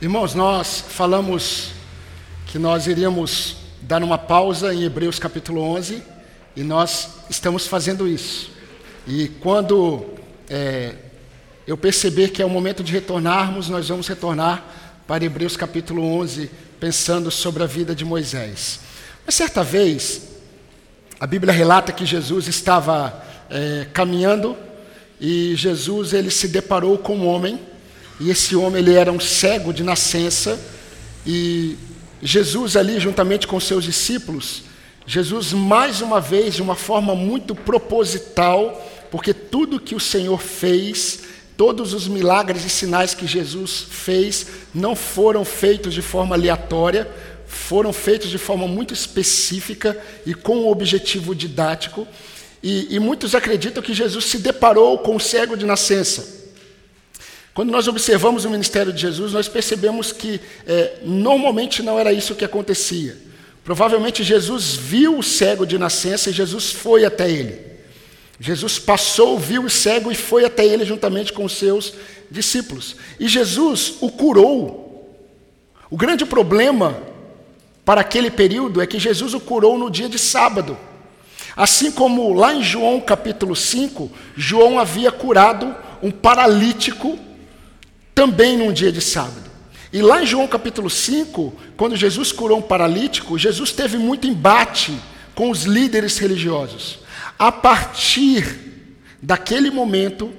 Irmãos, nós falamos que nós iríamos dar uma pausa em Hebreus capítulo 11 e nós estamos fazendo isso. E quando é, eu perceber que é o momento de retornarmos, nós vamos retornar para Hebreus capítulo 11, pensando sobre a vida de Moisés. Mas certa vez, a Bíblia relata que Jesus estava é, caminhando e Jesus ele se deparou com um homem e esse homem ele era um cego de nascença e Jesus ali juntamente com seus discípulos, Jesus mais uma vez de uma forma muito proposital, porque tudo que o Senhor fez, todos os milagres e sinais que Jesus fez não foram feitos de forma aleatória, foram feitos de forma muito específica e com um objetivo didático. E, e muitos acreditam que Jesus se deparou com o cego de nascença. Quando nós observamos o ministério de Jesus, nós percebemos que é, normalmente não era isso que acontecia. Provavelmente Jesus viu o cego de nascença e Jesus foi até ele. Jesus passou, viu o cego e foi até ele juntamente com os seus discípulos. E Jesus o curou. O grande problema para aquele período é que Jesus o curou no dia de sábado. Assim como lá em João capítulo 5, João havia curado um paralítico também num dia de sábado. E lá em João capítulo 5, quando Jesus curou um paralítico, Jesus teve muito embate com os líderes religiosos. A partir daquele momento,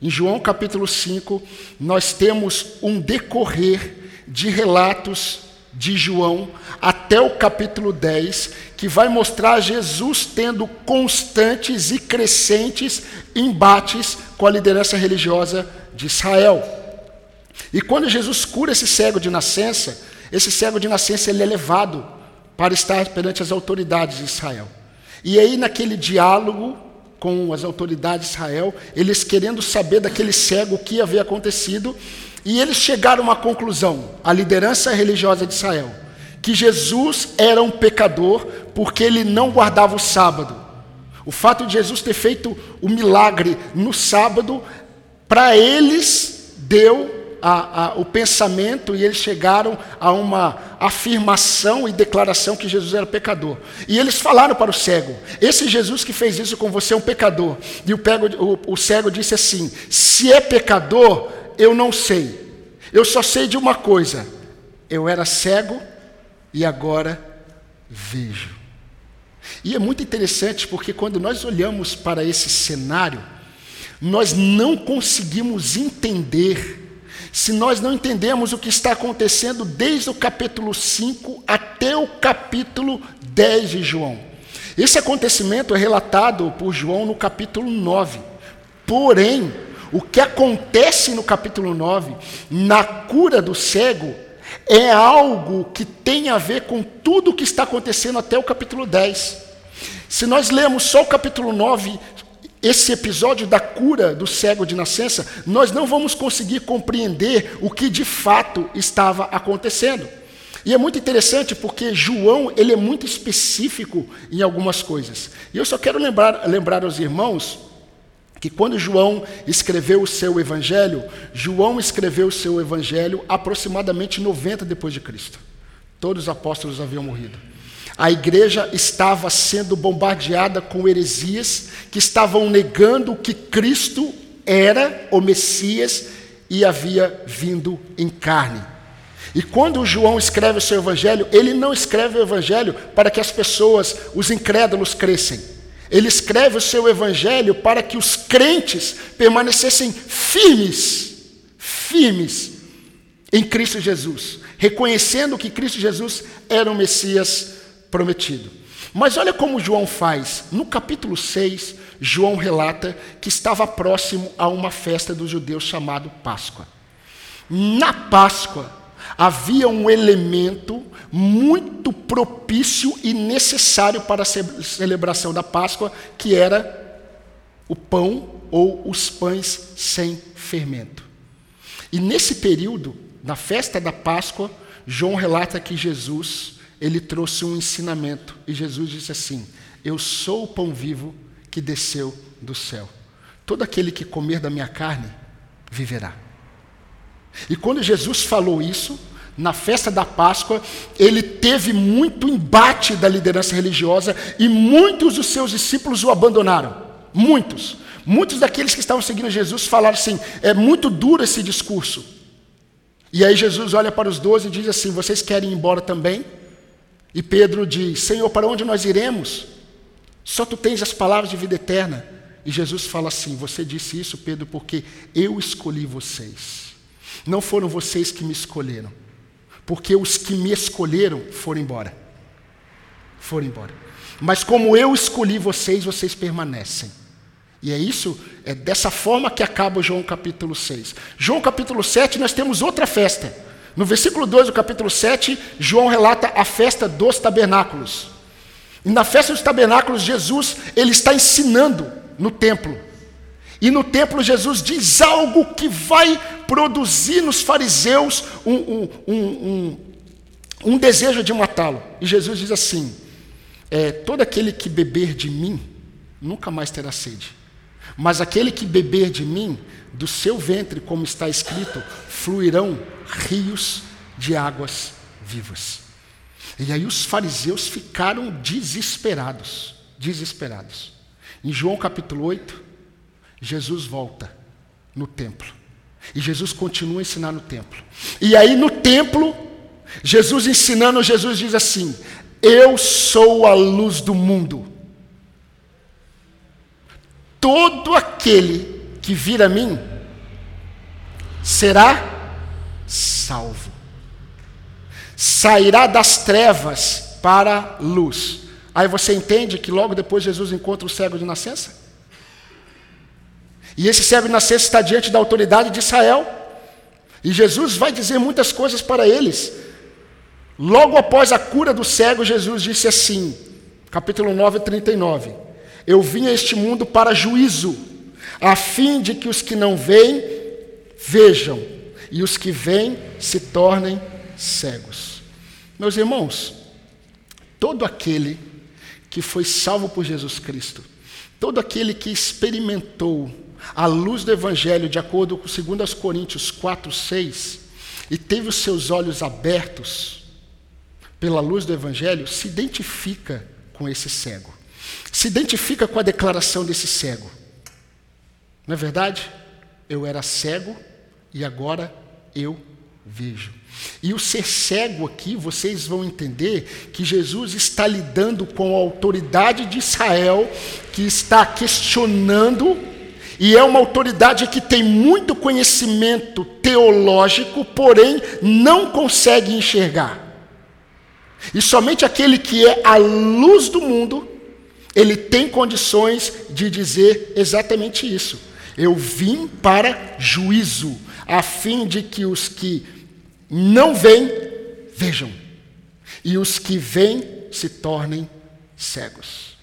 em João capítulo 5, nós temos um decorrer de relatos de João até o capítulo 10, que vai mostrar Jesus tendo constantes e crescentes embates com a liderança religiosa de Israel. E quando Jesus cura esse cego de nascença, esse cego de nascença ele é levado para estar perante as autoridades de Israel. E aí, naquele diálogo com as autoridades de Israel, eles querendo saber daquele cego o que havia acontecido, e eles chegaram a uma conclusão, a liderança religiosa de Israel, que Jesus era um pecador porque ele não guardava o sábado. O fato de Jesus ter feito o milagre no sábado, para eles deu a, a, o pensamento e eles chegaram a uma afirmação e declaração que Jesus era pecador. E eles falaram para o cego: Esse Jesus que fez isso com você é um pecador. E o, pego, o, o cego disse assim: Se é pecador, eu não sei. Eu só sei de uma coisa: eu era cego e agora vejo. E é muito interessante porque quando nós olhamos para esse cenário, nós não conseguimos entender se nós não entendemos o que está acontecendo desde o capítulo 5 até o capítulo 10 de João. Esse acontecimento é relatado por João no capítulo 9. Porém, o que acontece no capítulo 9, na cura do cego, é algo que tem a ver com tudo o que está acontecendo até o capítulo 10. Se nós lemos só o capítulo 9 esse episódio da cura do cego de nascença, nós não vamos conseguir compreender o que de fato estava acontecendo. E é muito interessante porque João ele é muito específico em algumas coisas. E eu só quero lembrar, lembrar aos irmãos que quando João escreveu o seu evangelho, João escreveu o seu evangelho aproximadamente 90 depois de Cristo. Todos os apóstolos haviam morrido. A igreja estava sendo bombardeada com heresias que estavam negando que Cristo era o Messias e havia vindo em carne. E quando João escreve o seu evangelho, ele não escreve o evangelho para que as pessoas, os incrédulos, crescem. Ele escreve o seu evangelho para que os crentes permanecessem firmes, firmes em Cristo Jesus, reconhecendo que Cristo Jesus era o Messias prometido. Mas olha como João faz. No capítulo 6, João relata que estava próximo a uma festa dos judeus chamado Páscoa. Na Páscoa havia um elemento muito propício e necessário para a celebração da Páscoa, que era o pão ou os pães sem fermento. E nesse período, na festa da Páscoa, João relata que Jesus ele trouxe um ensinamento. E Jesus disse assim: Eu sou o pão vivo que desceu do céu. Todo aquele que comer da minha carne viverá. E quando Jesus falou isso, na festa da Páscoa, ele teve muito embate da liderança religiosa e muitos dos seus discípulos o abandonaram. Muitos. Muitos daqueles que estavam seguindo Jesus falaram assim: é muito duro esse discurso. E aí Jesus olha para os doze e diz assim: Vocês querem ir embora também? E Pedro diz: Senhor, para onde nós iremos? Só tu tens as palavras de vida eterna. E Jesus fala assim: Você disse isso, Pedro, porque eu escolhi vocês. Não foram vocês que me escolheram porque os que me escolheram foram embora. Foram embora. Mas como eu escolhi vocês, vocês permanecem. E é isso, é dessa forma que acaba João capítulo 6. João capítulo 7, nós temos outra festa. No versículo 2 do capítulo 7, João relata a festa dos tabernáculos. E na festa dos tabernáculos, Jesus, ele está ensinando no templo. E no templo Jesus diz algo que vai produzir nos fariseus um, um, um, um desejo de matá-lo. E Jesus diz assim: é, todo aquele que beber de mim nunca mais terá sede. Mas aquele que beber de mim, do seu ventre, como está escrito, fluirão rios de águas vivas. E aí os fariseus ficaram desesperados, desesperados. Em João capítulo 8, Jesus volta no templo. E Jesus continua a ensinar no templo. E aí no templo, Jesus ensinando, Jesus diz assim: Eu sou a luz do mundo. Todo aquele que vir a mim será salvo. Sairá das trevas para a luz. Aí você entende que logo depois Jesus encontra o cego de nascença? E esse cego nascença está diante da autoridade de Israel. E Jesus vai dizer muitas coisas para eles. Logo após a cura do cego, Jesus disse assim, capítulo 9, 39. Eu vim a este mundo para juízo, a fim de que os que não veem, vejam, e os que veem se tornem cegos. Meus irmãos, todo aquele que foi salvo por Jesus Cristo, todo aquele que experimentou à luz do Evangelho, de acordo com 2 Coríntios 4, 6, e teve os seus olhos abertos pela luz do Evangelho, se identifica com esse cego. Se identifica com a declaração desse cego. Não é verdade? Eu era cego e agora eu vejo. E o ser cego aqui, vocês vão entender que Jesus está lidando com a autoridade de Israel, que está questionando e é uma autoridade que tem muito conhecimento teológico, porém não consegue enxergar. E somente aquele que é a luz do mundo, ele tem condições de dizer exatamente isso. Eu vim para juízo, a fim de que os que não veem, vejam, e os que veem se tornem cegos.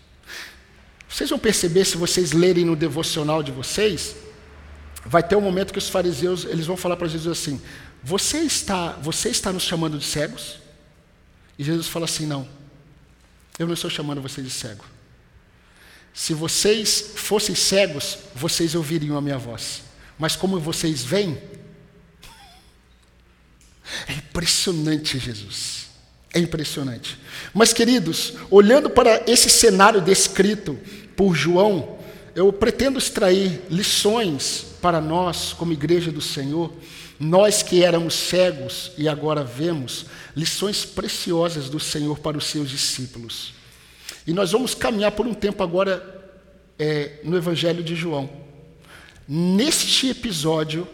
Vocês vão perceber se vocês lerem no devocional de vocês, vai ter um momento que os fariseus, eles vão falar para Jesus assim: "Você está, você está nos chamando de cegos?" E Jesus fala assim: "Não. Eu não estou chamando vocês de cego. Se vocês fossem cegos, vocês ouviriam a minha voz. Mas como vocês veem, é impressionante, Jesus. É impressionante. Mas, queridos, olhando para esse cenário descrito por João, eu pretendo extrair lições para nós, como igreja do Senhor, nós que éramos cegos e agora vemos, lições preciosas do Senhor para os seus discípulos. E nós vamos caminhar por um tempo agora é, no Evangelho de João, neste episódio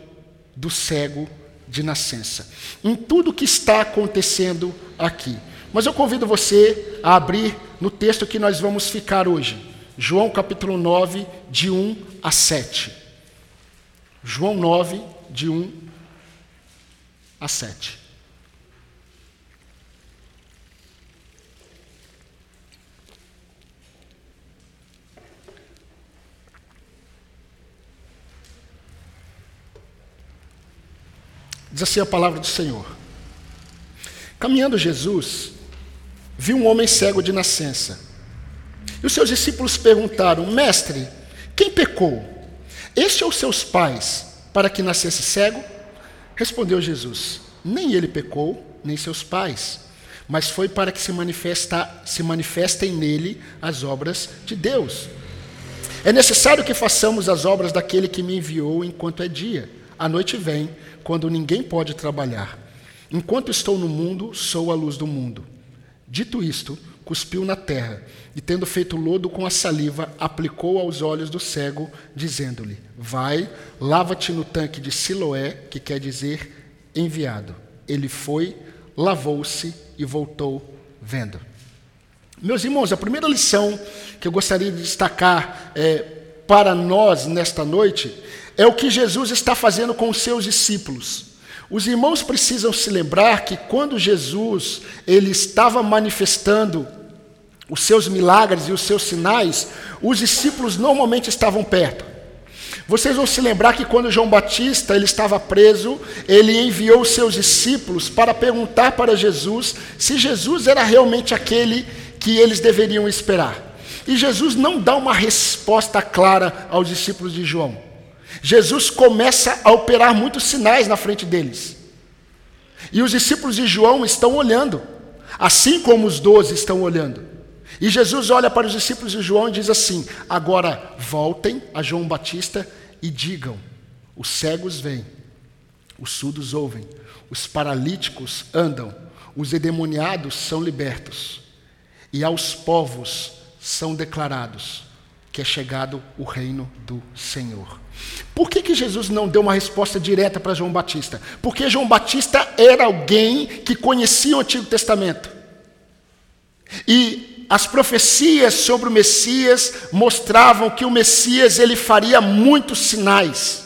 do cego de nascença, em tudo que está acontecendo aqui. Mas eu convido você a abrir no texto que nós vamos ficar hoje. João capítulo 9, de 1 a 7. João 9, de 1 a 7. Diz assim a palavra do Senhor. Caminhando Jesus, viu um homem cego de nascença. E os seus discípulos perguntaram: Mestre, quem pecou? Este ou seus pais, para que nascesse cego? Respondeu Jesus: Nem ele pecou, nem seus pais, mas foi para que se, manifesta, se manifestem nele as obras de Deus. É necessário que façamos as obras daquele que me enviou enquanto é dia. A noite vem, quando ninguém pode trabalhar. Enquanto estou no mundo, sou a luz do mundo. Dito isto, cuspiu na terra e, tendo feito lodo com a saliva, aplicou aos olhos do cego, dizendo-lhe: Vai, lava-te no tanque de Siloé, que quer dizer enviado. Ele foi, lavou-se e voltou vendo. Meus irmãos, a primeira lição que eu gostaria de destacar é, para nós nesta noite é o que Jesus está fazendo com os seus discípulos. Os irmãos precisam se lembrar que quando Jesus ele estava manifestando os seus milagres e os seus sinais, os discípulos normalmente estavam perto. Vocês vão se lembrar que quando João Batista ele estava preso, ele enviou seus discípulos para perguntar para Jesus se Jesus era realmente aquele que eles deveriam esperar. E Jesus não dá uma resposta clara aos discípulos de João. Jesus começa a operar muitos sinais na frente deles. E os discípulos de João estão olhando, assim como os doze estão olhando. E Jesus olha para os discípulos de João e diz assim: Agora voltem a João Batista e digam: os cegos vêm, os surdos ouvem, os paralíticos andam, os endemoniados são libertos, e aos povos são declarados que é chegado o reino do Senhor. Por que, que Jesus não deu uma resposta direta para João Batista? Porque João Batista era alguém que conhecia o Antigo Testamento. E as profecias sobre o Messias mostravam que o Messias ele faria muitos sinais.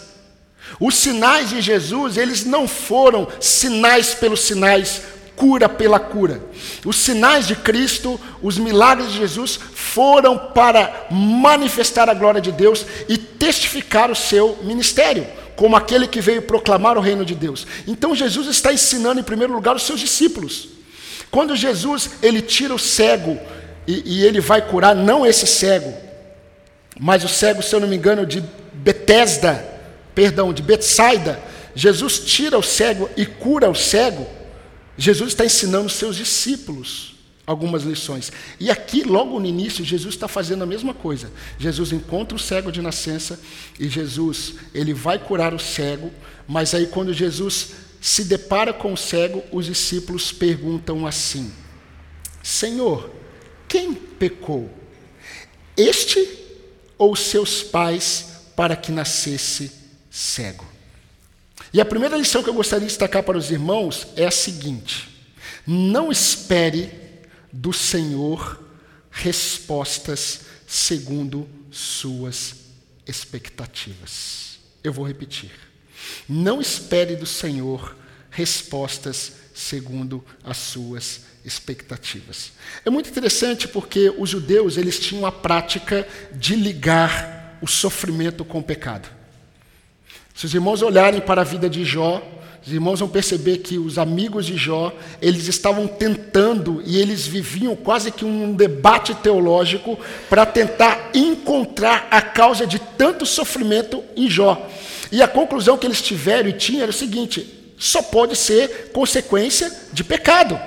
Os sinais de Jesus, eles não foram sinais pelos sinais, cura pela cura. Os sinais de Cristo, os milagres de Jesus foram para manifestar a glória de Deus e testificar o seu ministério, como aquele que veio proclamar o reino de Deus. Então Jesus está ensinando em primeiro lugar os seus discípulos. Quando Jesus ele tira o cego e, e ele vai curar não esse cego, mas o cego, se eu não me engano, de Betesda, perdão, de Betsaida, Jesus tira o cego e cura o cego. Jesus está ensinando os seus discípulos algumas lições. E aqui, logo no início, Jesus está fazendo a mesma coisa. Jesus encontra o cego de nascença e Jesus, ele vai curar o cego, mas aí quando Jesus se depara com o cego, os discípulos perguntam assim: Senhor, quem pecou? Este ou seus pais para que nascesse cego? E a primeira lição que eu gostaria de destacar para os irmãos é a seguinte: não espere do Senhor respostas segundo suas expectativas. Eu vou repetir. Não espere do Senhor respostas segundo as suas expectativas. É muito interessante porque os judeus eles tinham a prática de ligar o sofrimento com o pecado. Se os irmãos olharem para a vida de Jó, os irmãos vão perceber que os amigos de Jó, eles estavam tentando e eles viviam quase que um debate teológico para tentar encontrar a causa de tanto sofrimento em Jó. E a conclusão que eles tiveram e tinham era o seguinte: só pode ser consequência de pecado.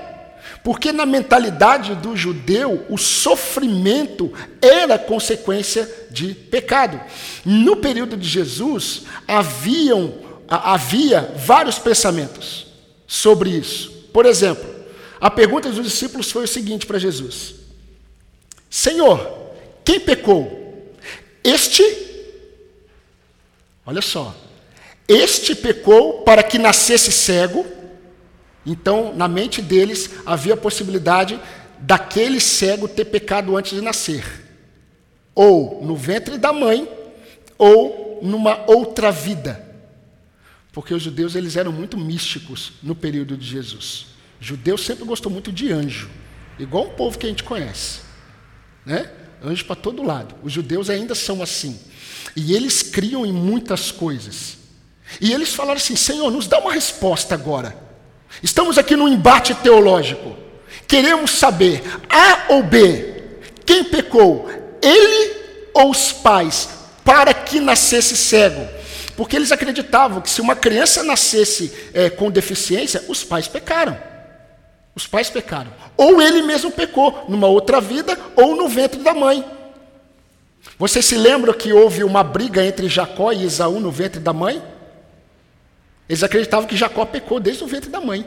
Porque na mentalidade do judeu, o sofrimento era consequência de pecado. No período de Jesus, haviam, havia vários pensamentos sobre isso. Por exemplo, a pergunta dos discípulos foi o seguinte para Jesus: Senhor, quem pecou? Este, olha só, este pecou para que nascesse cego então, na mente deles havia a possibilidade daquele cego ter pecado antes de nascer, ou no ventre da mãe, ou numa outra vida. Porque os judeus eles eram muito místicos no período de Jesus. Judeu sempre gostou muito de anjo, igual o povo que a gente conhece, né? Anjo para todo lado. Os judeus ainda são assim. E eles criam em muitas coisas. E eles falaram assim: Senhor, nos dá uma resposta agora. Estamos aqui num embate teológico. Queremos saber, A ou B, quem pecou, ele ou os pais, para que nascesse cego? Porque eles acreditavam que se uma criança nascesse é, com deficiência, os pais pecaram. Os pais pecaram. Ou ele mesmo pecou, numa outra vida, ou no ventre da mãe. Você se lembra que houve uma briga entre Jacó e Esaú no ventre da mãe? Eles acreditavam que Jacó pecou desde o ventre da mãe.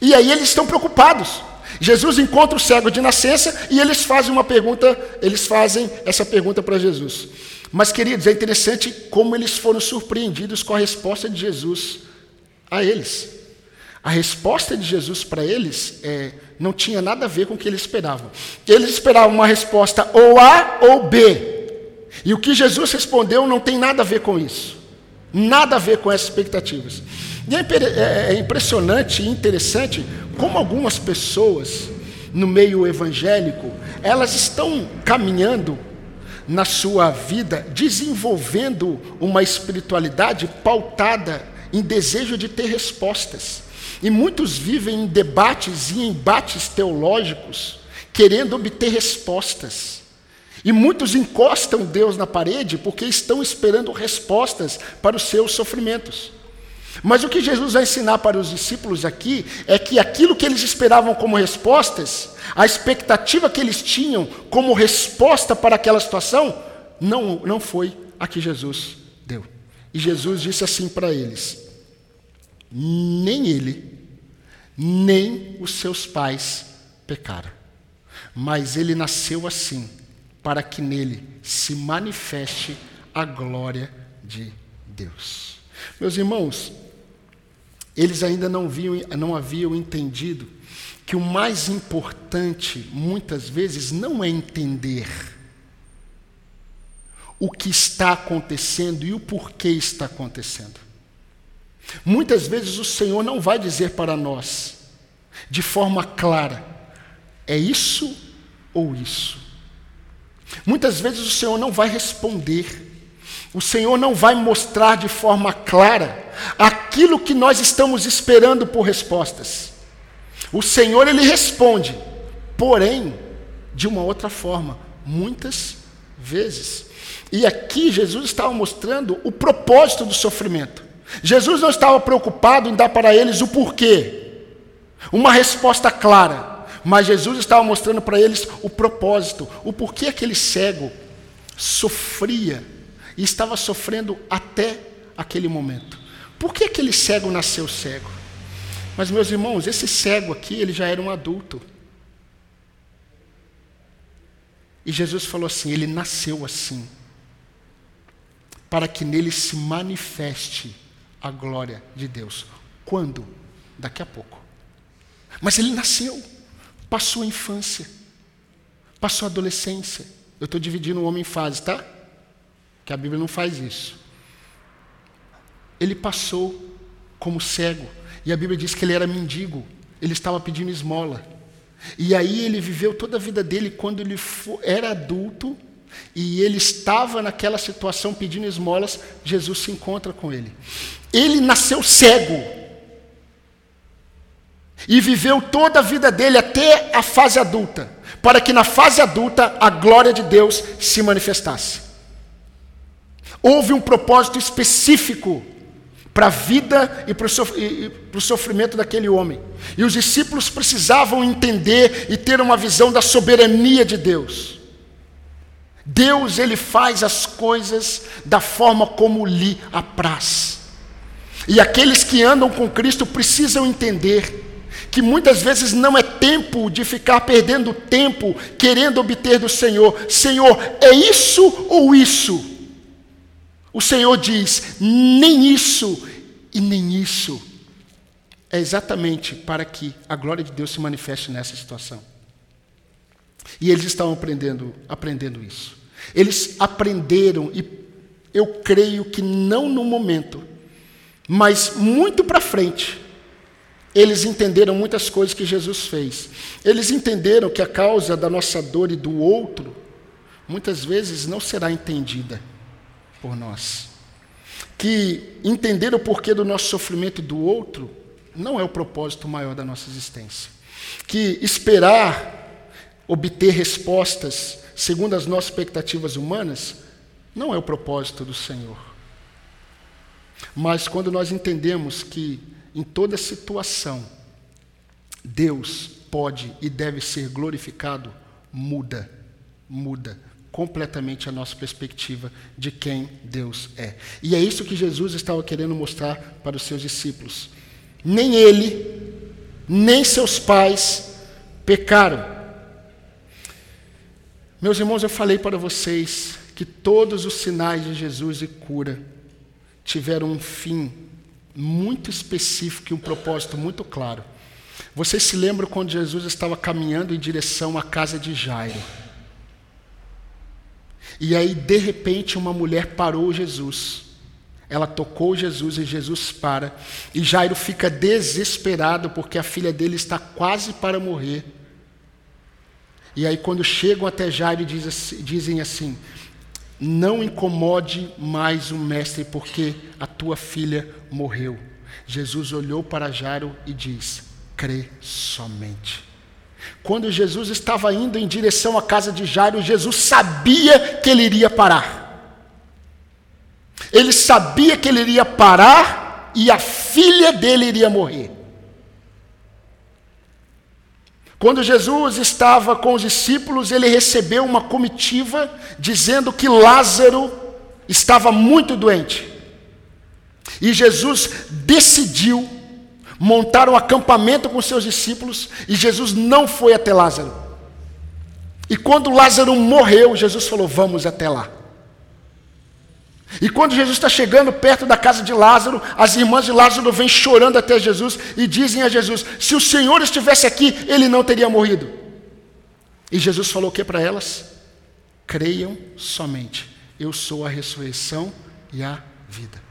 E aí eles estão preocupados. Jesus encontra o cego de nascença e eles fazem uma pergunta, eles fazem essa pergunta para Jesus. Mas, queridos, é interessante como eles foram surpreendidos com a resposta de Jesus a eles. A resposta de Jesus para eles é, não tinha nada a ver com o que eles esperavam. Eles esperavam uma resposta ou A ou B. E o que Jesus respondeu não tem nada a ver com isso. Nada a ver com essas expectativas. E é, é, é impressionante e interessante como algumas pessoas no meio evangélico, elas estão caminhando na sua vida, desenvolvendo uma espiritualidade pautada em desejo de ter respostas. E muitos vivem em debates e embates teológicos, querendo obter respostas. E muitos encostam Deus na parede porque estão esperando respostas para os seus sofrimentos. Mas o que Jesus vai ensinar para os discípulos aqui é que aquilo que eles esperavam como respostas, a expectativa que eles tinham como resposta para aquela situação, não, não foi a que Jesus deu. E Jesus disse assim para eles: nem ele, nem os seus pais pecaram, mas ele nasceu assim, para que nele se manifeste a glória de Deus. Meus irmãos, eles ainda não, viam, não haviam entendido que o mais importante, muitas vezes, não é entender o que está acontecendo e o porquê está acontecendo. Muitas vezes o Senhor não vai dizer para nós, de forma clara, é isso ou isso. Muitas vezes o Senhor não vai responder o Senhor não vai mostrar de forma clara aquilo que nós estamos esperando por respostas. O Senhor ele responde, porém de uma outra forma, muitas vezes. E aqui Jesus estava mostrando o propósito do sofrimento. Jesus não estava preocupado em dar para eles o porquê, uma resposta clara, mas Jesus estava mostrando para eles o propósito, o porquê aquele cego sofria e estava sofrendo até aquele momento. Por que aquele cego nasceu cego? Mas, meus irmãos, esse cego aqui, ele já era um adulto. E Jesus falou assim: ele nasceu assim, para que nele se manifeste a glória de Deus. Quando? Daqui a pouco. Mas ele nasceu, passou a infância, passou a adolescência. Eu estou dividindo o homem em fases, tá? Que a Bíblia não faz isso. Ele passou como cego, e a Bíblia diz que ele era mendigo, ele estava pedindo esmola. E aí ele viveu toda a vida dele quando ele era adulto e ele estava naquela situação pedindo esmolas, Jesus se encontra com ele. Ele nasceu cego. E viveu toda a vida dele até a fase adulta, para que na fase adulta a glória de Deus se manifestasse. Houve um propósito específico para a vida e para o sofrimento daquele homem. E os discípulos precisavam entender e ter uma visão da soberania de Deus. Deus, ele faz as coisas da forma como lhe apraz. E aqueles que andam com Cristo precisam entender que muitas vezes não é tempo de ficar perdendo tempo querendo obter do Senhor. Senhor, é isso ou isso? O Senhor diz: nem isso e nem isso. É exatamente para que a glória de Deus se manifeste nessa situação. E eles estavam aprendendo, aprendendo isso. Eles aprenderam, e eu creio que não no momento, mas muito para frente, eles entenderam muitas coisas que Jesus fez. Eles entenderam que a causa da nossa dor e do outro, muitas vezes não será entendida por nós. Que entender o porquê do nosso sofrimento do outro não é o propósito maior da nossa existência. Que esperar obter respostas segundo as nossas expectativas humanas não é o propósito do Senhor. Mas quando nós entendemos que em toda situação Deus pode e deve ser glorificado, muda, muda completamente a nossa perspectiva de quem Deus é. E é isso que Jesus estava querendo mostrar para os seus discípulos. Nem ele, nem seus pais pecaram. Meus irmãos, eu falei para vocês que todos os sinais de Jesus e cura tiveram um fim muito específico e um propósito muito claro. Vocês se lembram quando Jesus estava caminhando em direção à casa de Jairo? E aí, de repente, uma mulher parou Jesus. Ela tocou Jesus e Jesus para. E Jairo fica desesperado porque a filha dele está quase para morrer. E aí, quando chegam até Jairo, dizem assim: Não incomode mais o mestre, porque a tua filha morreu. Jesus olhou para Jairo e disse: crê somente. Quando Jesus estava indo em direção à casa de Jairo, Jesus sabia que ele iria parar. Ele sabia que ele iria parar e a filha dele iria morrer. Quando Jesus estava com os discípulos, ele recebeu uma comitiva dizendo que Lázaro estava muito doente. E Jesus decidiu montaram um acampamento com seus discípulos e Jesus não foi até Lázaro. E quando Lázaro morreu, Jesus falou: Vamos até lá. E quando Jesus está chegando perto da casa de Lázaro, as irmãs de Lázaro vêm chorando até Jesus e dizem a Jesus: Se o Senhor estivesse aqui, ele não teria morrido. E Jesus falou o que para elas? Creiam somente, eu sou a ressurreição e a vida.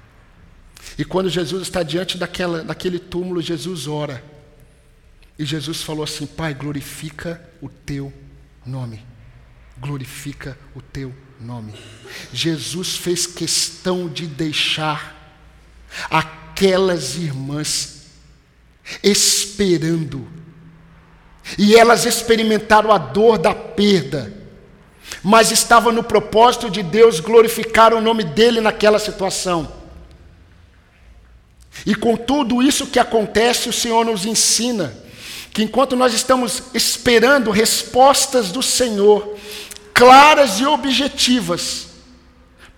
E quando Jesus está diante daquela, daquele túmulo, Jesus ora. E Jesus falou assim: Pai, glorifica o teu nome. Glorifica o teu nome. Jesus fez questão de deixar aquelas irmãs esperando. E elas experimentaram a dor da perda, mas estava no propósito de Deus glorificar o nome dele naquela situação. E com tudo isso que acontece, o Senhor nos ensina que enquanto nós estamos esperando respostas do Senhor, claras e objetivas,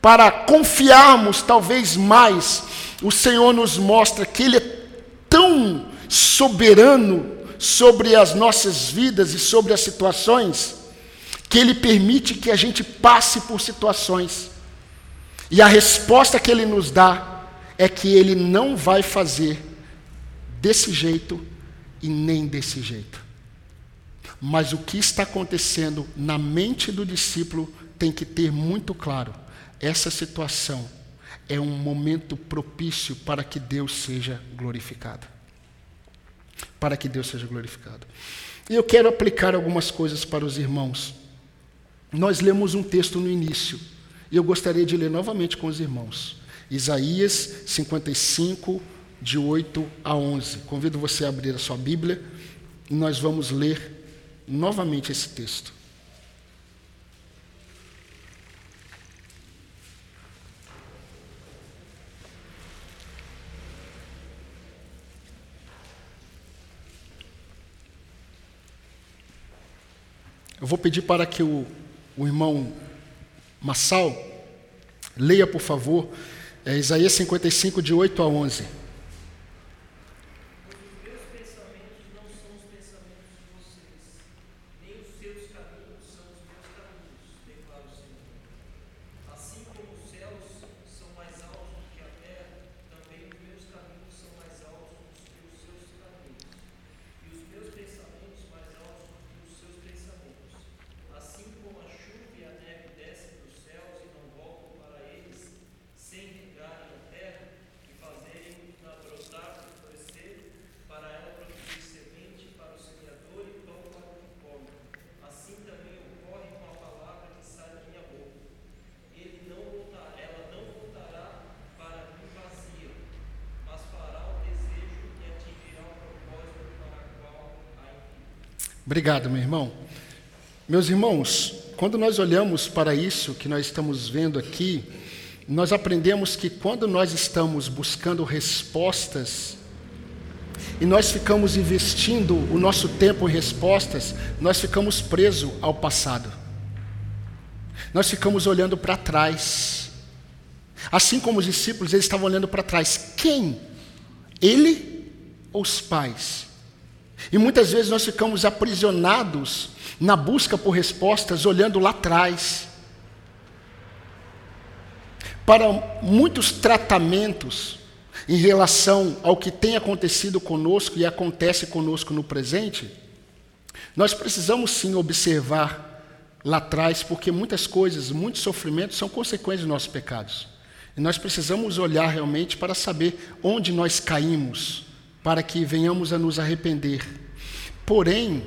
para confiarmos talvez mais, o Senhor nos mostra que Ele é tão soberano sobre as nossas vidas e sobre as situações, que Ele permite que a gente passe por situações. E a resposta que Ele nos dá é que ele não vai fazer desse jeito e nem desse jeito. Mas o que está acontecendo na mente do discípulo tem que ter muito claro: essa situação é um momento propício para que Deus seja glorificado. Para que Deus seja glorificado. E eu quero aplicar algumas coisas para os irmãos. Nós lemos um texto no início, e eu gostaria de ler novamente com os irmãos. Isaías 55, de 8 a 11. Convido você a abrir a sua Bíblia e nós vamos ler novamente esse texto. Eu vou pedir para que o, o irmão Massal leia, por favor, é Isaías 55, de 8 a 11. Obrigado, meu irmão. Meus irmãos, quando nós olhamos para isso que nós estamos vendo aqui, nós aprendemos que quando nós estamos buscando respostas e nós ficamos investindo o nosso tempo em respostas, nós ficamos presos ao passado. Nós ficamos olhando para trás. Assim como os discípulos, eles estavam olhando para trás. Quem? Ele ou os pais? E muitas vezes nós ficamos aprisionados na busca por respostas, olhando lá atrás. Para muitos tratamentos em relação ao que tem acontecido conosco e acontece conosco no presente, nós precisamos sim observar lá atrás, porque muitas coisas, muitos sofrimentos são consequências dos nossos pecados. E nós precisamos olhar realmente para saber onde nós caímos, para que venhamos a nos arrepender. Porém,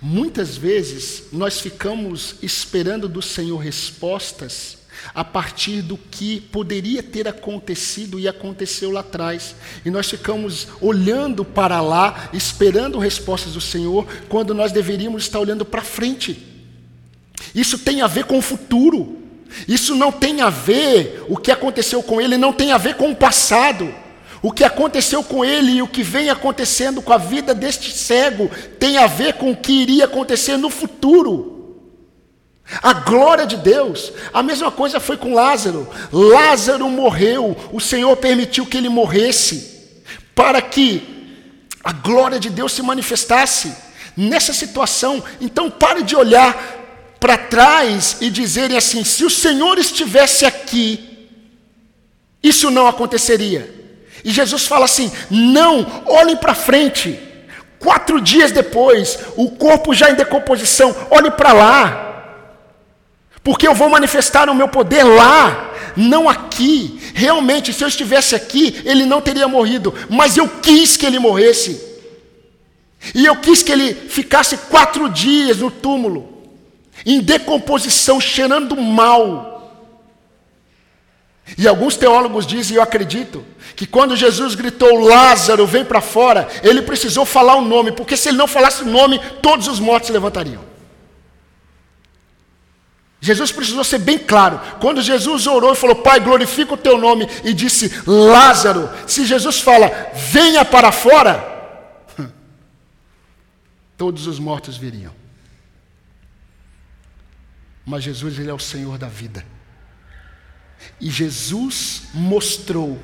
muitas vezes nós ficamos esperando do Senhor respostas a partir do que poderia ter acontecido e aconteceu lá atrás. E nós ficamos olhando para lá, esperando respostas do Senhor, quando nós deveríamos estar olhando para frente. Isso tem a ver com o futuro. Isso não tem a ver, o que aconteceu com ele não tem a ver com o passado. O que aconteceu com ele e o que vem acontecendo com a vida deste cego tem a ver com o que iria acontecer no futuro. A glória de Deus. A mesma coisa foi com Lázaro. Lázaro morreu, o Senhor permitiu que ele morresse, para que a glória de Deus se manifestasse nessa situação. Então pare de olhar para trás e dizerem assim: se o Senhor estivesse aqui, isso não aconteceria. E Jesus fala assim: não, olhem para frente. Quatro dias depois, o corpo já em decomposição, olhe para lá. Porque eu vou manifestar o meu poder lá, não aqui. Realmente, se eu estivesse aqui, ele não teria morrido, mas eu quis que ele morresse. E eu quis que ele ficasse quatro dias no túmulo em decomposição, cheirando mal. E alguns teólogos dizem, e eu acredito, que quando Jesus gritou Lázaro, vem para fora, ele precisou falar o nome, porque se ele não falasse o nome, todos os mortos se levantariam. Jesus precisou ser bem claro. Quando Jesus orou e falou, Pai, glorifica o teu nome, e disse Lázaro, se Jesus fala, venha para fora, todos os mortos viriam. Mas Jesus, ele é o Senhor da vida. E Jesus mostrou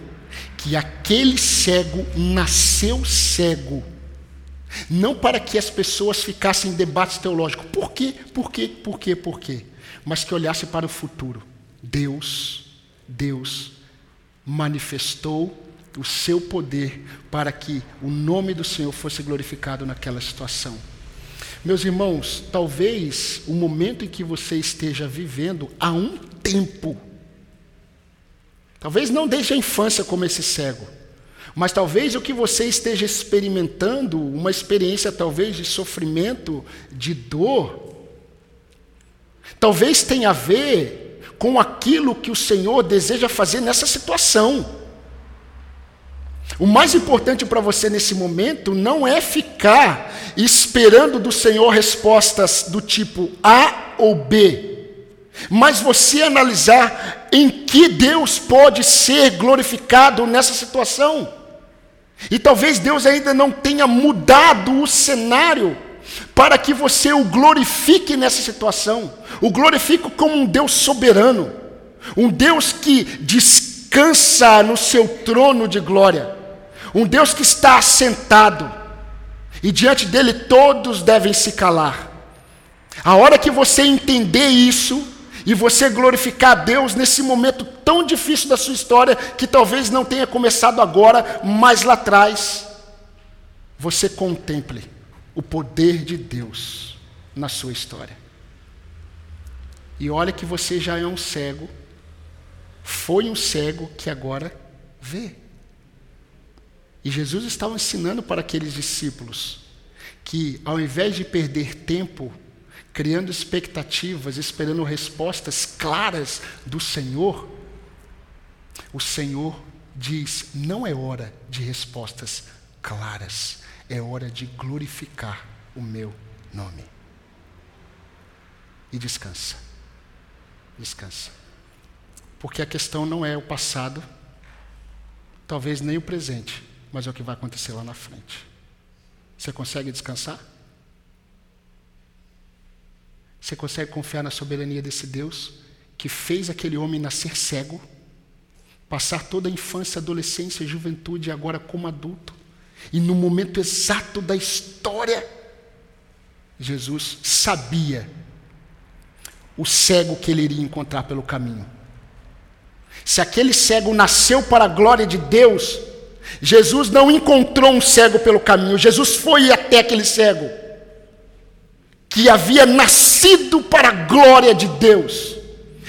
que aquele cego nasceu cego, não para que as pessoas ficassem em debates teológicos. Por quê? Por quê? Por quê? Por quê? Mas que olhasse para o futuro. Deus, Deus manifestou o seu poder para que o nome do Senhor fosse glorificado naquela situação. Meus irmãos, talvez o momento em que você esteja vivendo há um tempo, talvez não desde a infância como esse cego, mas talvez o que você esteja experimentando, uma experiência talvez de sofrimento, de dor, talvez tenha a ver com aquilo que o Senhor deseja fazer nessa situação. O mais importante para você nesse momento não é ficar esperando do Senhor respostas do tipo A ou B, mas você analisar em que Deus pode ser glorificado nessa situação. E talvez Deus ainda não tenha mudado o cenário para que você o glorifique nessa situação. O glorifique como um Deus soberano, um Deus que descansa no seu trono de glória. Um Deus que está assentado, e diante dele todos devem se calar. A hora que você entender isso, e você glorificar a Deus nesse momento tão difícil da sua história, que talvez não tenha começado agora, mas lá atrás, você contemple o poder de Deus na sua história. E olha que você já é um cego, foi um cego que agora vê. E Jesus estava ensinando para aqueles discípulos que, ao invés de perder tempo criando expectativas, esperando respostas claras do Senhor, o Senhor diz: não é hora de respostas claras, é hora de glorificar o meu nome. E descansa. Descansa. Porque a questão não é o passado, talvez nem o presente, mas é o que vai acontecer lá na frente. Você consegue descansar? Você consegue confiar na soberania desse Deus que fez aquele homem nascer cego, passar toda a infância, adolescência, juventude agora como adulto, e no momento exato da história, Jesus sabia o cego que ele iria encontrar pelo caminho. Se aquele cego nasceu para a glória de Deus, Jesus não encontrou um cego pelo caminho, Jesus foi até aquele cego, que havia nascido para a glória de Deus.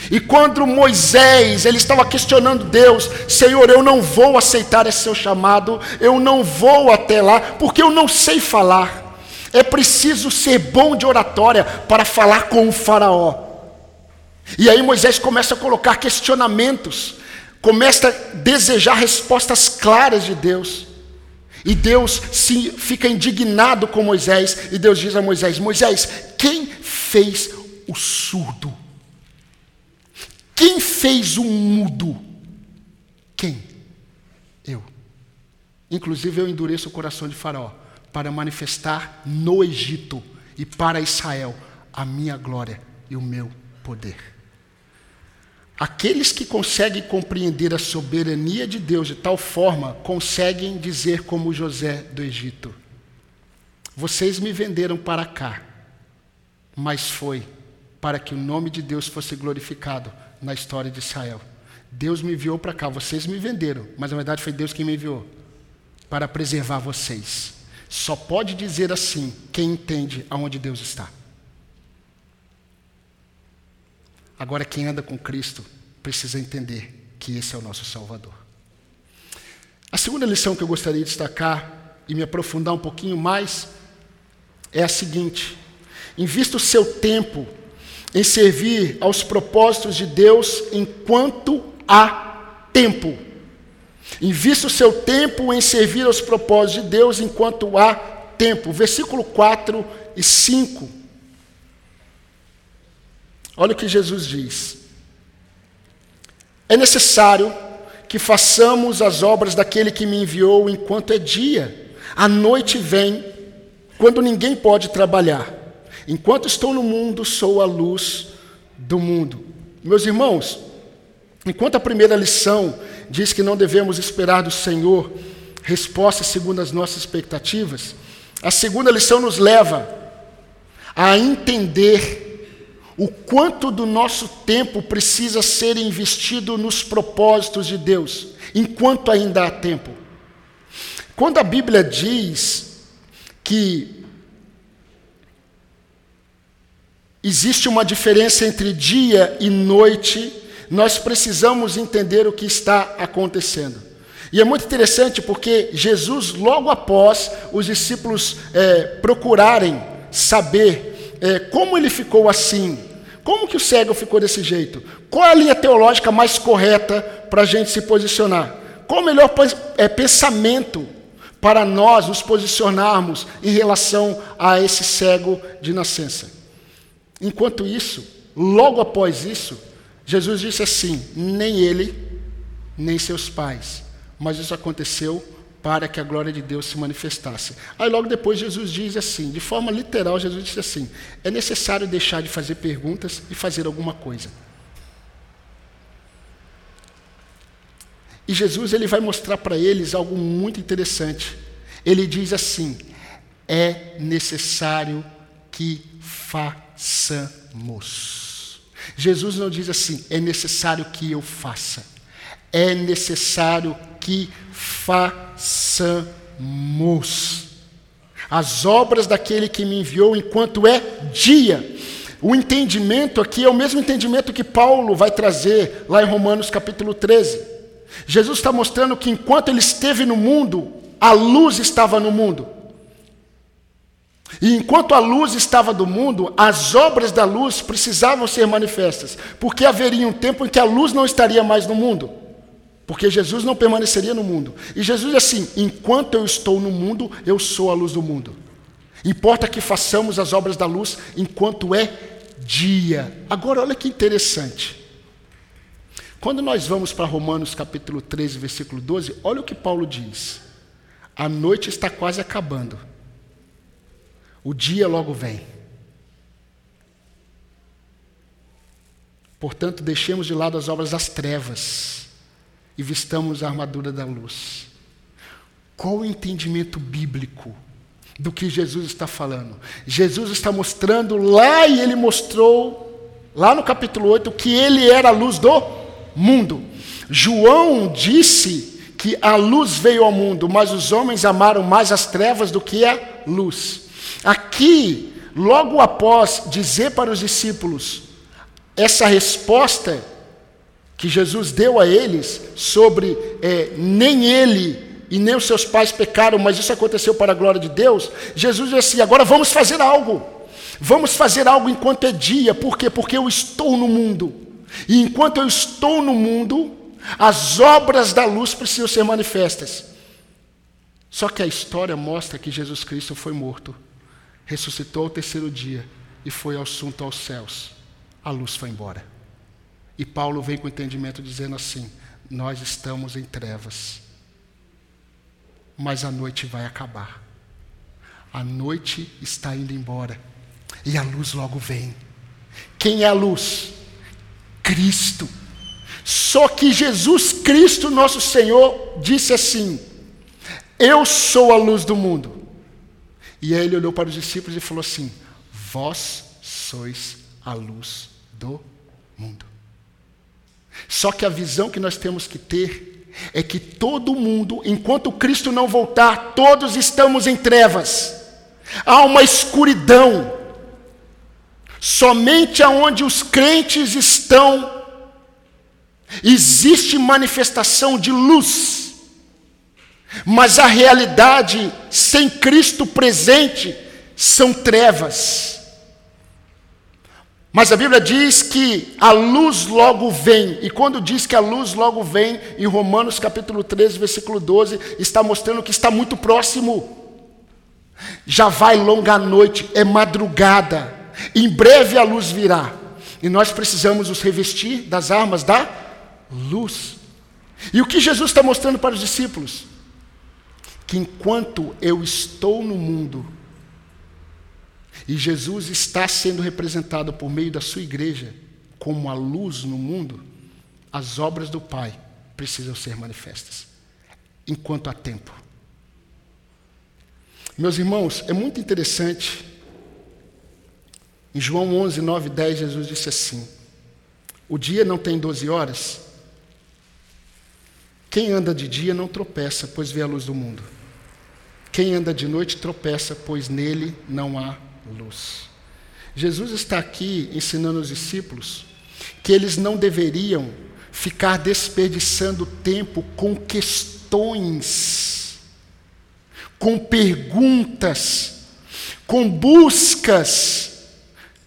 E quando Moisés, ele estava questionando Deus, Senhor, eu não vou aceitar esse seu chamado, eu não vou até lá, porque eu não sei falar. É preciso ser bom de oratória para falar com o faraó. E aí Moisés começa a colocar questionamentos, começa a desejar respostas claras de Deus. E Deus se fica indignado com Moisés, e Deus diz a Moisés: Moisés, quem fez o surdo? Quem fez o mudo? Quem? Eu. Inclusive eu endureço o coração de Faraó para manifestar no Egito e para Israel a minha glória e o meu poder. Aqueles que conseguem compreender a soberania de Deus de tal forma, conseguem dizer como José do Egito: Vocês me venderam para cá, mas foi para que o nome de Deus fosse glorificado na história de Israel. Deus me enviou para cá, vocês me venderam, mas na verdade foi Deus quem me enviou para preservar vocês. Só pode dizer assim quem entende aonde Deus está. Agora, quem anda com Cristo precisa entender que esse é o nosso Salvador. A segunda lição que eu gostaria de destacar e me aprofundar um pouquinho mais é a seguinte: invista o seu tempo em servir aos propósitos de Deus enquanto há tempo. Invista o seu tempo em servir aos propósitos de Deus enquanto há tempo. Versículo 4 e 5 Olha o que Jesus diz. É necessário que façamos as obras daquele que me enviou enquanto é dia. A noite vem, quando ninguém pode trabalhar. Enquanto estou no mundo, sou a luz do mundo. Meus irmãos, enquanto a primeira lição diz que não devemos esperar do Senhor respostas segundo as nossas expectativas, a segunda lição nos leva a entender o quanto do nosso tempo precisa ser investido nos propósitos de Deus, enquanto ainda há tempo. Quando a Bíblia diz que existe uma diferença entre dia e noite, nós precisamos entender o que está acontecendo. E é muito interessante porque Jesus, logo após os discípulos é, procurarem saber é, como ele ficou assim, como que o cego ficou desse jeito? Qual a linha teológica mais correta para a gente se posicionar? Qual o melhor é, pensamento para nós nos posicionarmos em relação a esse cego de nascença? Enquanto isso, logo após isso, Jesus disse assim: nem ele, nem seus pais. Mas isso aconteceu para que a glória de Deus se manifestasse. Aí logo depois Jesus diz assim, de forma literal, Jesus disse assim: é necessário deixar de fazer perguntas e fazer alguma coisa. E Jesus ele vai mostrar para eles algo muito interessante. Ele diz assim: é necessário que façamos. Jesus não diz assim: é necessário que eu faça. É necessário que façamos as obras daquele que me enviou enquanto é dia. O entendimento aqui é o mesmo entendimento que Paulo vai trazer lá em Romanos capítulo 13. Jesus está mostrando que enquanto ele esteve no mundo, a luz estava no mundo. E enquanto a luz estava do mundo, as obras da luz precisavam ser manifestas, porque haveria um tempo em que a luz não estaria mais no mundo. Porque Jesus não permaneceria no mundo. E Jesus diz assim: enquanto eu estou no mundo, eu sou a luz do mundo. Importa que façamos as obras da luz enquanto é dia. Agora, olha que interessante. Quando nós vamos para Romanos capítulo 13, versículo 12, olha o que Paulo diz. A noite está quase acabando. O dia logo vem. Portanto, deixemos de lado as obras das trevas e vistamos a armadura da luz. Qual o entendimento bíblico do que Jesus está falando? Jesus está mostrando lá e ele mostrou, lá no capítulo 8, que ele era a luz do mundo. João disse que a luz veio ao mundo, mas os homens amaram mais as trevas do que a luz. Aqui, logo após dizer para os discípulos essa resposta que Jesus deu a eles sobre é, nem ele e nem os seus pais pecaram, mas isso aconteceu para a glória de Deus, Jesus disse assim: agora vamos fazer algo. Vamos fazer algo enquanto é dia, por quê? Porque eu estou no mundo. E enquanto eu estou no mundo, as obras da luz precisam ser manifestas. Só que a história mostra que Jesus Cristo foi morto, ressuscitou ao terceiro dia e foi assunto aos céus a luz foi embora. E Paulo vem com o entendimento dizendo assim: nós estamos em trevas, mas a noite vai acabar. A noite está indo embora e a luz logo vem. Quem é a luz? Cristo. Só que Jesus Cristo, nosso Senhor, disse assim: Eu sou a luz do mundo. E aí ele olhou para os discípulos e falou assim: Vós sois a luz do mundo. Só que a visão que nós temos que ter é que todo mundo, enquanto Cristo não voltar, todos estamos em trevas. Há uma escuridão. Somente aonde os crentes estão existe manifestação de luz. Mas a realidade sem Cristo presente são trevas. Mas a Bíblia diz que a luz logo vem, e quando diz que a luz logo vem, em Romanos capítulo 13, versículo 12, está mostrando que está muito próximo. Já vai longa noite, é madrugada, em breve a luz virá, e nós precisamos nos revestir das armas da luz. E o que Jesus está mostrando para os discípulos? Que enquanto eu estou no mundo, e Jesus está sendo representado por meio da sua igreja como a luz no mundo, as obras do Pai precisam ser manifestas, enquanto há tempo. Meus irmãos, é muito interessante. Em João 11, 9 e 10, Jesus disse assim: O dia não tem 12 horas? Quem anda de dia não tropeça, pois vê a luz do mundo. Quem anda de noite tropeça, pois nele não há luz. Jesus está aqui ensinando os discípulos que eles não deveriam ficar desperdiçando tempo com questões, com perguntas, com buscas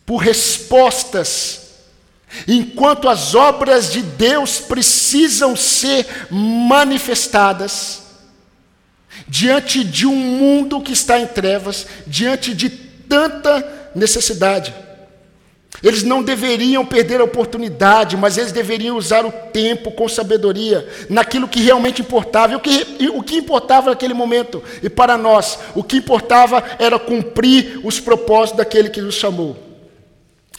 por respostas, enquanto as obras de Deus precisam ser manifestadas diante de um mundo que está em trevas, diante de tanta necessidade. Eles não deveriam perder a oportunidade, mas eles deveriam usar o tempo com sabedoria, naquilo que realmente importava. E o que, o que importava naquele momento? E para nós, o que importava era cumprir os propósitos daquele que nos chamou.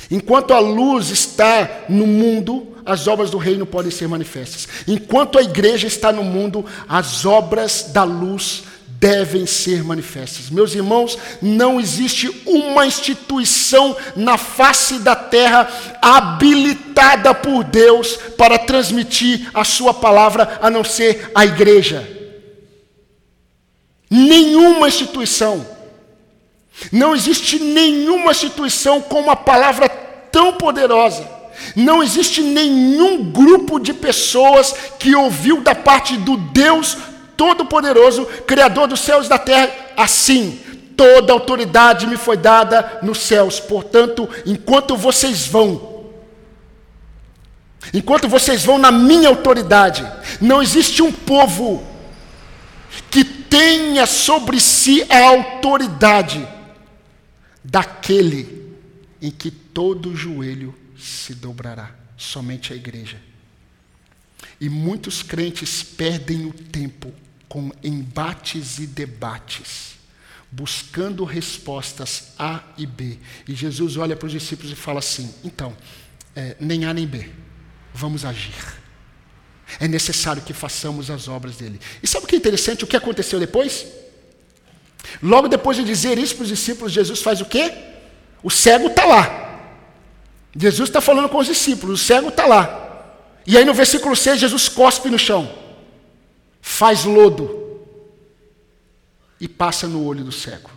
Enquanto a luz está no mundo, as obras do reino podem ser manifestas. Enquanto a igreja está no mundo, as obras da luz devem ser manifestas. Meus irmãos, não existe uma instituição na face da terra habilitada por Deus para transmitir a sua palavra a não ser a igreja. Nenhuma instituição. Não existe nenhuma instituição com uma palavra tão poderosa. Não existe nenhum grupo de pessoas que ouviu da parte do Deus Todo-Poderoso, Criador dos céus e da terra, assim, toda autoridade me foi dada nos céus. Portanto, enquanto vocês vão, enquanto vocês vão na minha autoridade, não existe um povo que tenha sobre si a autoridade daquele em que todo joelho se dobrará, somente a igreja. E muitos crentes perdem o tempo com embates e debates, buscando respostas A e B. E Jesus olha para os discípulos e fala assim: então, é, nem A nem B, vamos agir. É necessário que façamos as obras dele. E sabe o que é interessante? O que aconteceu depois? Logo depois de dizer isso para os discípulos, Jesus faz o quê? O cego está lá. Jesus está falando com os discípulos, o cego está lá. E aí no versículo 6, Jesus cospe no chão, faz lodo e passa no olho do cego.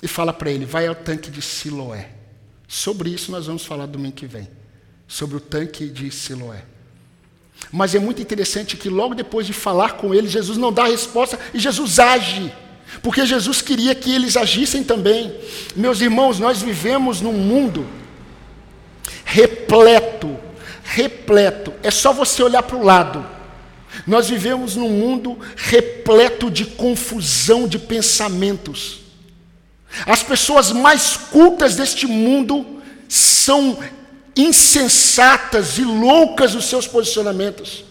E fala para ele: vai ao tanque de Siloé. Sobre isso nós vamos falar domingo que vem. Sobre o tanque de Siloé. Mas é muito interessante que logo depois de falar com ele, Jesus não dá a resposta e Jesus age. Porque Jesus queria que eles agissem também. Meus irmãos, nós vivemos num mundo repleto, repleto. É só você olhar para o lado. Nós vivemos num mundo repleto de confusão de pensamentos. As pessoas mais cultas deste mundo são insensatas e loucas nos seus posicionamentos.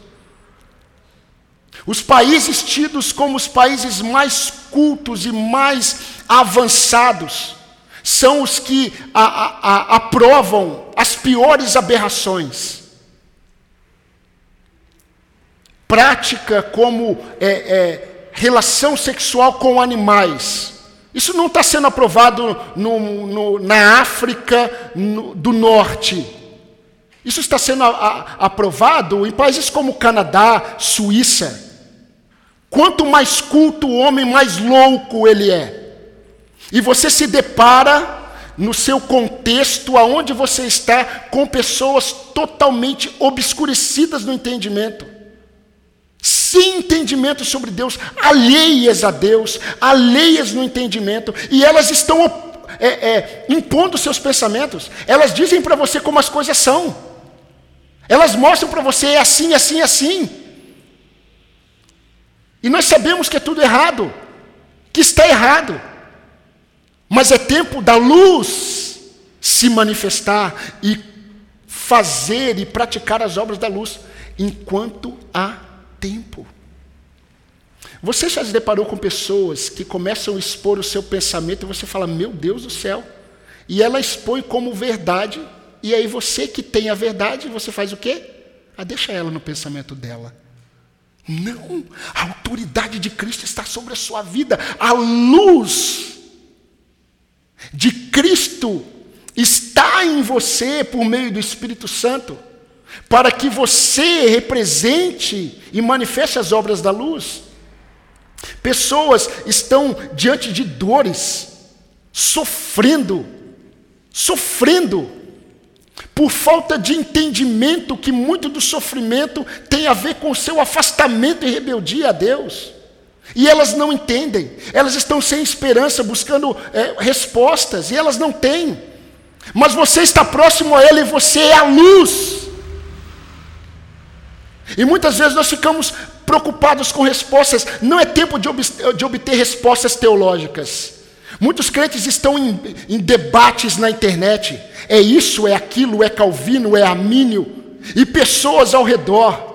Os países tidos como os países mais cultos e mais avançados são os que a, a, a, aprovam as piores aberrações. Prática como é, é, relação sexual com animais. Isso não está sendo aprovado no, no, na África no, do Norte. Isso está sendo a, a, aprovado em países como Canadá, Suíça. Quanto mais culto o homem, mais louco ele é. E você se depara no seu contexto, aonde você está, com pessoas totalmente obscurecidas no entendimento. Sem entendimento sobre Deus, alheias a Deus, alheias no entendimento, e elas estão é, é, impondo seus pensamentos, elas dizem para você como as coisas são, elas mostram para você é assim, assim, assim, e nós sabemos que é tudo errado, que está errado. Mas é tempo da luz se manifestar e fazer e praticar as obras da luz enquanto há tempo. Você já se deparou com pessoas que começam a expor o seu pensamento e você fala, meu Deus do céu, e ela expõe como verdade, e aí você que tem a verdade, você faz o quê? Ah, deixa ela no pensamento dela. Não, a autoridade de Cristo está sobre a sua vida, a luz de Cristo está em você por meio do Espírito Santo, para que você represente e manifeste as obras da luz. Pessoas estão diante de dores, sofrendo, sofrendo, por falta de entendimento que muito do sofrimento tem a ver com seu afastamento e rebeldia a Deus. E elas não entendem, elas estão sem esperança, buscando é, respostas, e elas não têm. Mas você está próximo a ela e você é a luz. E muitas vezes nós ficamos preocupados com respostas, não é tempo de, ob de obter respostas teológicas. Muitos crentes estão em, em debates na internet, é isso, é aquilo, é Calvino, é Amínio, e pessoas ao redor,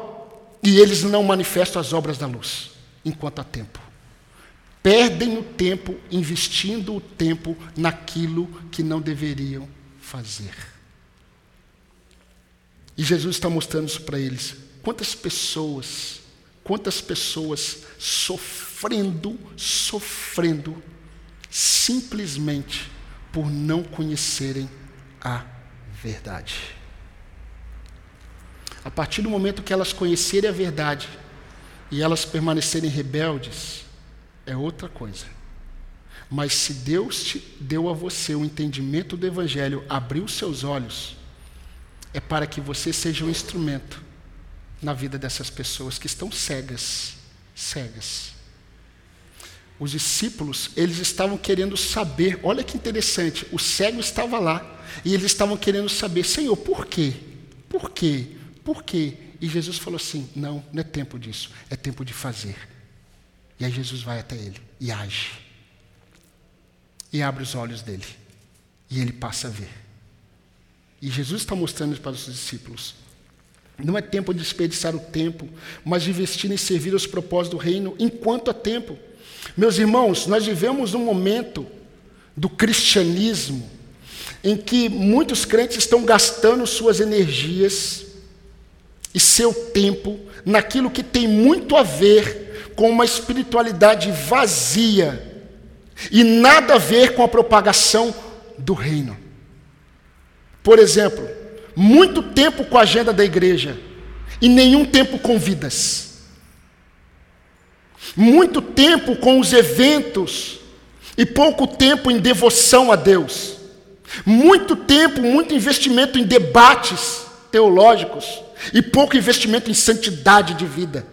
e eles não manifestam as obras da luz enquanto há tempo. Perdem o tempo investindo o tempo naquilo que não deveriam fazer. E Jesus está mostrando isso para eles. Quantas pessoas, quantas pessoas sofrendo, sofrendo, simplesmente por não conhecerem a verdade. A partir do momento que elas conhecerem a verdade, e elas permanecerem rebeldes, é outra coisa. Mas se Deus te deu a você o entendimento do Evangelho, abriu seus olhos, é para que você seja um instrumento na vida dessas pessoas que estão cegas, cegas. Os discípulos, eles estavam querendo saber, olha que interessante, o cego estava lá, e eles estavam querendo saber, Senhor, por quê? Por quê? Por quê? E Jesus falou assim: não, não é tempo disso, é tempo de fazer. E aí Jesus vai até ele e age. E abre os olhos dele. E ele passa a ver. E Jesus está mostrando para os discípulos Não é tempo de desperdiçar o tempo, mas de investir em servir aos propósitos do reino enquanto há tempo. Meus irmãos, nós vivemos um momento do cristianismo em que muitos crentes estão gastando suas energias e seu tempo naquilo que tem muito a ver com uma espiritualidade vazia e nada a ver com a propagação do reino. Por exemplo, muito tempo com a agenda da igreja e nenhum tempo com vidas. Muito tempo com os eventos e pouco tempo em devoção a Deus. Muito tempo, muito investimento em debates teológicos e pouco investimento em santidade de vida.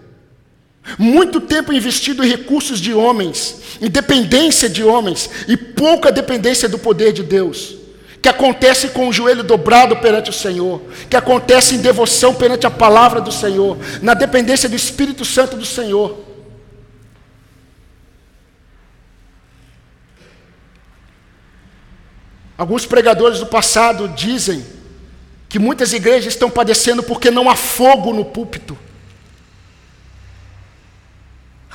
Muito tempo investido em recursos de homens, em dependência de homens e pouca dependência do poder de Deus. Que acontece com o joelho dobrado perante o Senhor, que acontece em devoção perante a palavra do Senhor, na dependência do Espírito Santo do Senhor. Alguns pregadores do passado dizem que muitas igrejas estão padecendo porque não há fogo no púlpito.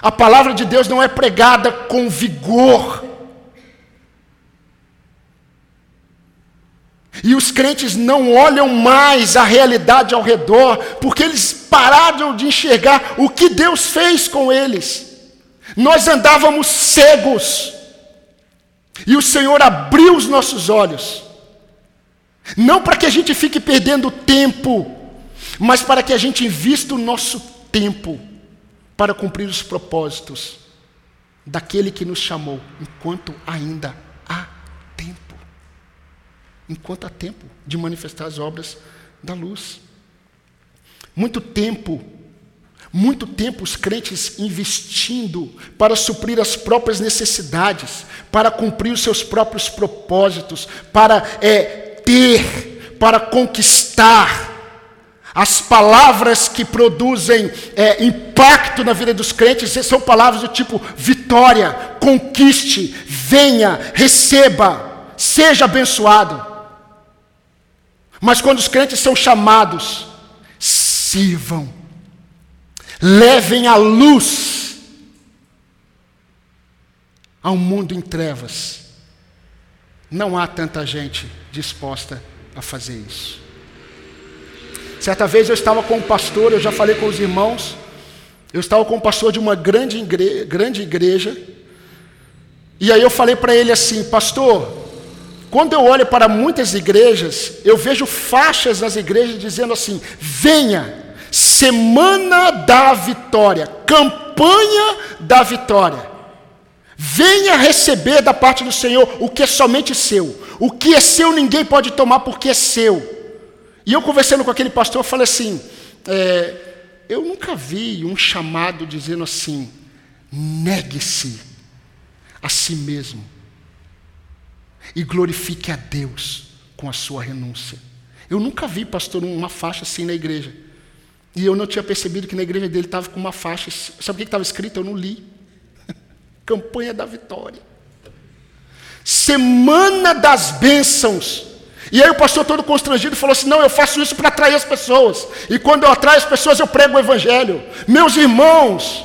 A palavra de Deus não é pregada com vigor. E os crentes não olham mais a realidade ao redor, porque eles pararam de enxergar o que Deus fez com eles. Nós andávamos cegos, e o Senhor abriu os nossos olhos, não para que a gente fique perdendo tempo, mas para que a gente invista o nosso tempo para cumprir os propósitos daquele que nos chamou, enquanto ainda. Enquanto há tempo de manifestar as obras da luz. Muito tempo, muito tempo os crentes investindo para suprir as próprias necessidades, para cumprir os seus próprios propósitos, para é, ter, para conquistar as palavras que produzem é, impacto na vida dos crentes são palavras do tipo vitória, conquiste, venha, receba, seja abençoado. Mas quando os crentes são chamados, sirvam, levem a luz ao mundo em trevas. Não há tanta gente disposta a fazer isso. Certa vez eu estava com um pastor, eu já falei com os irmãos, eu estava com um pastor de uma grande igreja, grande igreja e aí eu falei para ele assim, pastor, quando eu olho para muitas igrejas, eu vejo faixas nas igrejas dizendo assim: venha, semana da vitória, campanha da vitória. Venha receber da parte do Senhor o que é somente seu. O que é seu ninguém pode tomar porque é seu. E eu conversando com aquele pastor, eu falei assim: é, eu nunca vi um chamado dizendo assim, negue-se a si mesmo e glorifique a Deus com a sua renúncia. Eu nunca vi, pastor, uma faixa assim na igreja. E eu não tinha percebido que na igreja dele estava com uma faixa. Sabe o que estava escrito? Eu não li. Campanha da vitória. Semana das bênçãos. E aí o pastor todo constrangido falou assim: não, eu faço isso para atrair as pessoas. E quando eu atraio as pessoas, eu prego o evangelho. Meus irmãos,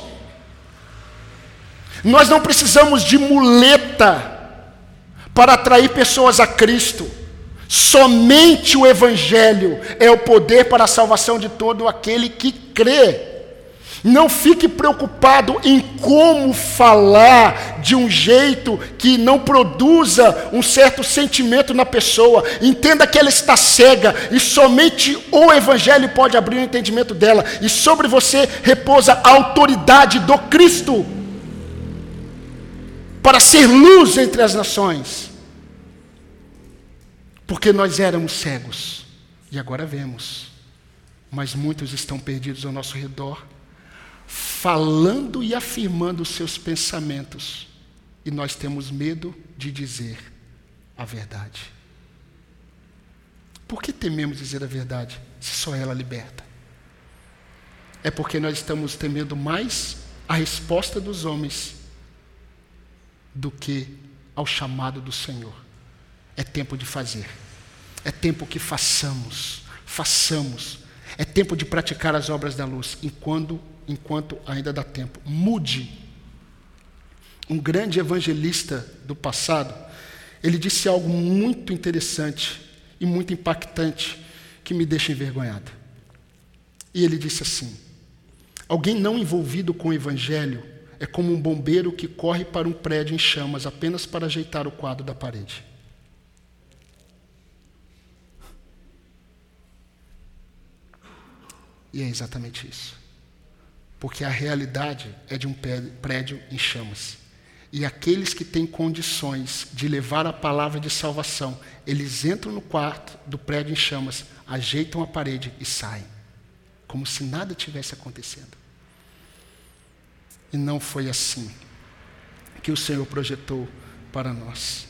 nós não precisamos de muleta para atrair pessoas a Cristo. Somente o evangelho é o poder para a salvação de todo aquele que crê. Não fique preocupado em como falar de um jeito que não produza um certo sentimento na pessoa. Entenda que ela está cega e somente o Evangelho pode abrir o entendimento dela. E sobre você repousa a autoridade do Cristo para ser luz entre as nações. Porque nós éramos cegos e agora vemos, mas muitos estão perdidos ao nosso redor falando e afirmando os seus pensamentos, e nós temos medo de dizer a verdade. Por que tememos dizer a verdade se só ela liberta? É porque nós estamos temendo mais a resposta dos homens do que ao chamado do Senhor. É tempo de fazer. É tempo que façamos, façamos É tempo de praticar as obras da luz enquanto, enquanto ainda dá tempo. Mude. Um grande evangelista do passado, ele disse algo muito interessante e muito impactante que me deixa envergonhado. E ele disse assim: Alguém não envolvido com o evangelho é como um bombeiro que corre para um prédio em chamas apenas para ajeitar o quadro da parede. E é exatamente isso. Porque a realidade é de um prédio em chamas. E aqueles que têm condições de levar a palavra de salvação, eles entram no quarto do prédio em chamas, ajeitam a parede e saem. Como se nada tivesse acontecendo. E não foi assim que o Senhor projetou para nós.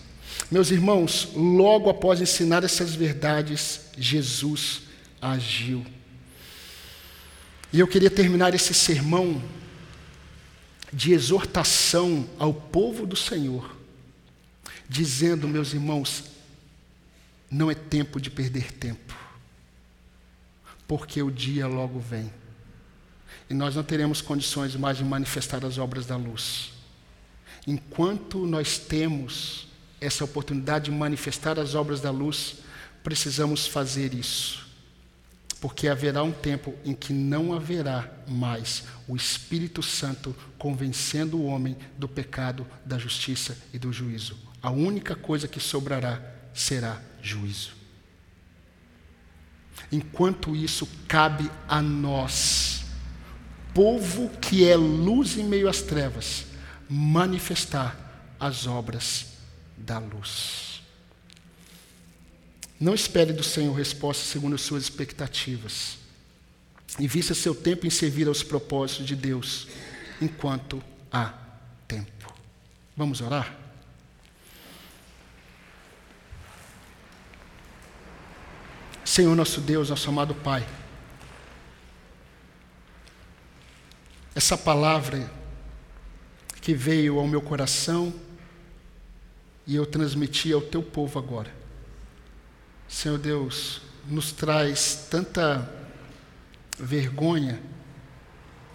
Meus irmãos, logo após ensinar essas verdades, Jesus agiu. E eu queria terminar esse sermão de exortação ao povo do Senhor, dizendo, meus irmãos, não é tempo de perder tempo, porque o dia logo vem. E nós não teremos condições mais de manifestar as obras da luz. Enquanto nós temos essa oportunidade de manifestar as obras da luz, precisamos fazer isso porque haverá um tempo em que não haverá mais o Espírito Santo convencendo o homem do pecado, da justiça e do juízo. A única coisa que sobrará será juízo. Enquanto isso, cabe a nós, povo que é luz em meio às trevas, manifestar as obras da luz. Não espere do Senhor resposta segundo as suas expectativas. Invista seu tempo em servir aos propósitos de Deus, enquanto há tempo. Vamos orar? Senhor nosso Deus, nosso amado Pai, essa palavra que veio ao meu coração e eu transmiti ao teu povo agora. Senhor Deus, nos traz tanta vergonha,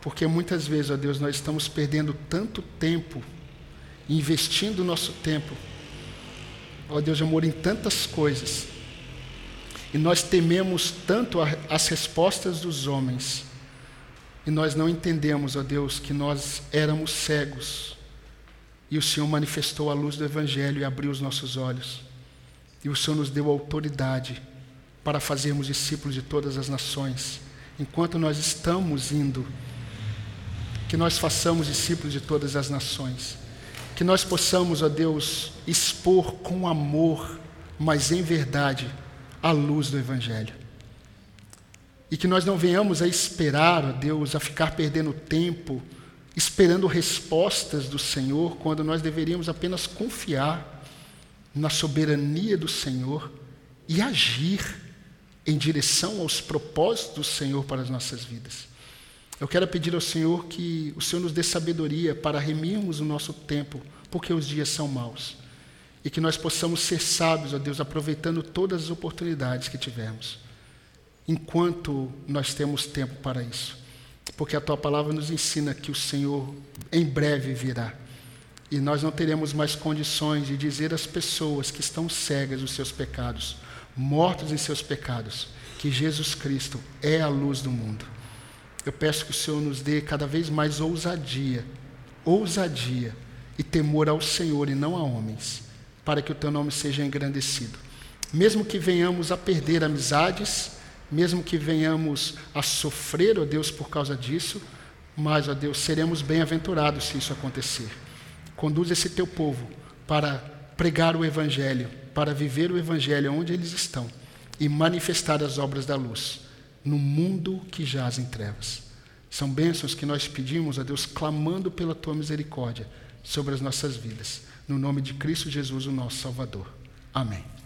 porque muitas vezes, ó Deus, nós estamos perdendo tanto tempo, investindo nosso tempo, ó Deus, amor, em tantas coisas, e nós tememos tanto as respostas dos homens, e nós não entendemos, ó Deus, que nós éramos cegos, e o Senhor manifestou a luz do Evangelho e abriu os nossos olhos. E o Senhor nos deu autoridade para fazermos discípulos de todas as nações. Enquanto nós estamos indo, que nós façamos discípulos de todas as nações. Que nós possamos, ó Deus, expor com amor, mas em verdade, a luz do Evangelho. E que nós não venhamos a esperar, ó Deus, a ficar perdendo tempo, esperando respostas do Senhor, quando nós deveríamos apenas confiar na soberania do Senhor e agir em direção aos propósitos do Senhor para as nossas vidas. Eu quero pedir ao Senhor que o Senhor nos dê sabedoria para remirmos o nosso tempo, porque os dias são maus. E que nós possamos ser sábios, ó Deus, aproveitando todas as oportunidades que tivermos, enquanto nós temos tempo para isso. Porque a tua palavra nos ensina que o Senhor em breve virá. E nós não teremos mais condições de dizer às pessoas que estão cegas dos seus pecados, mortos em seus pecados, que Jesus Cristo é a luz do mundo. Eu peço que o Senhor nos dê cada vez mais ousadia, ousadia e temor ao Senhor e não a homens, para que o teu nome seja engrandecido. Mesmo que venhamos a perder amizades, mesmo que venhamos a sofrer, ó Deus, por causa disso, mas, ó Deus, seremos bem-aventurados se isso acontecer. Conduz esse teu povo para pregar o Evangelho, para viver o Evangelho onde eles estão e manifestar as obras da luz no mundo que jaz em trevas. São bênçãos que nós pedimos a Deus, clamando pela tua misericórdia sobre as nossas vidas. No nome de Cristo Jesus, o nosso Salvador. Amém.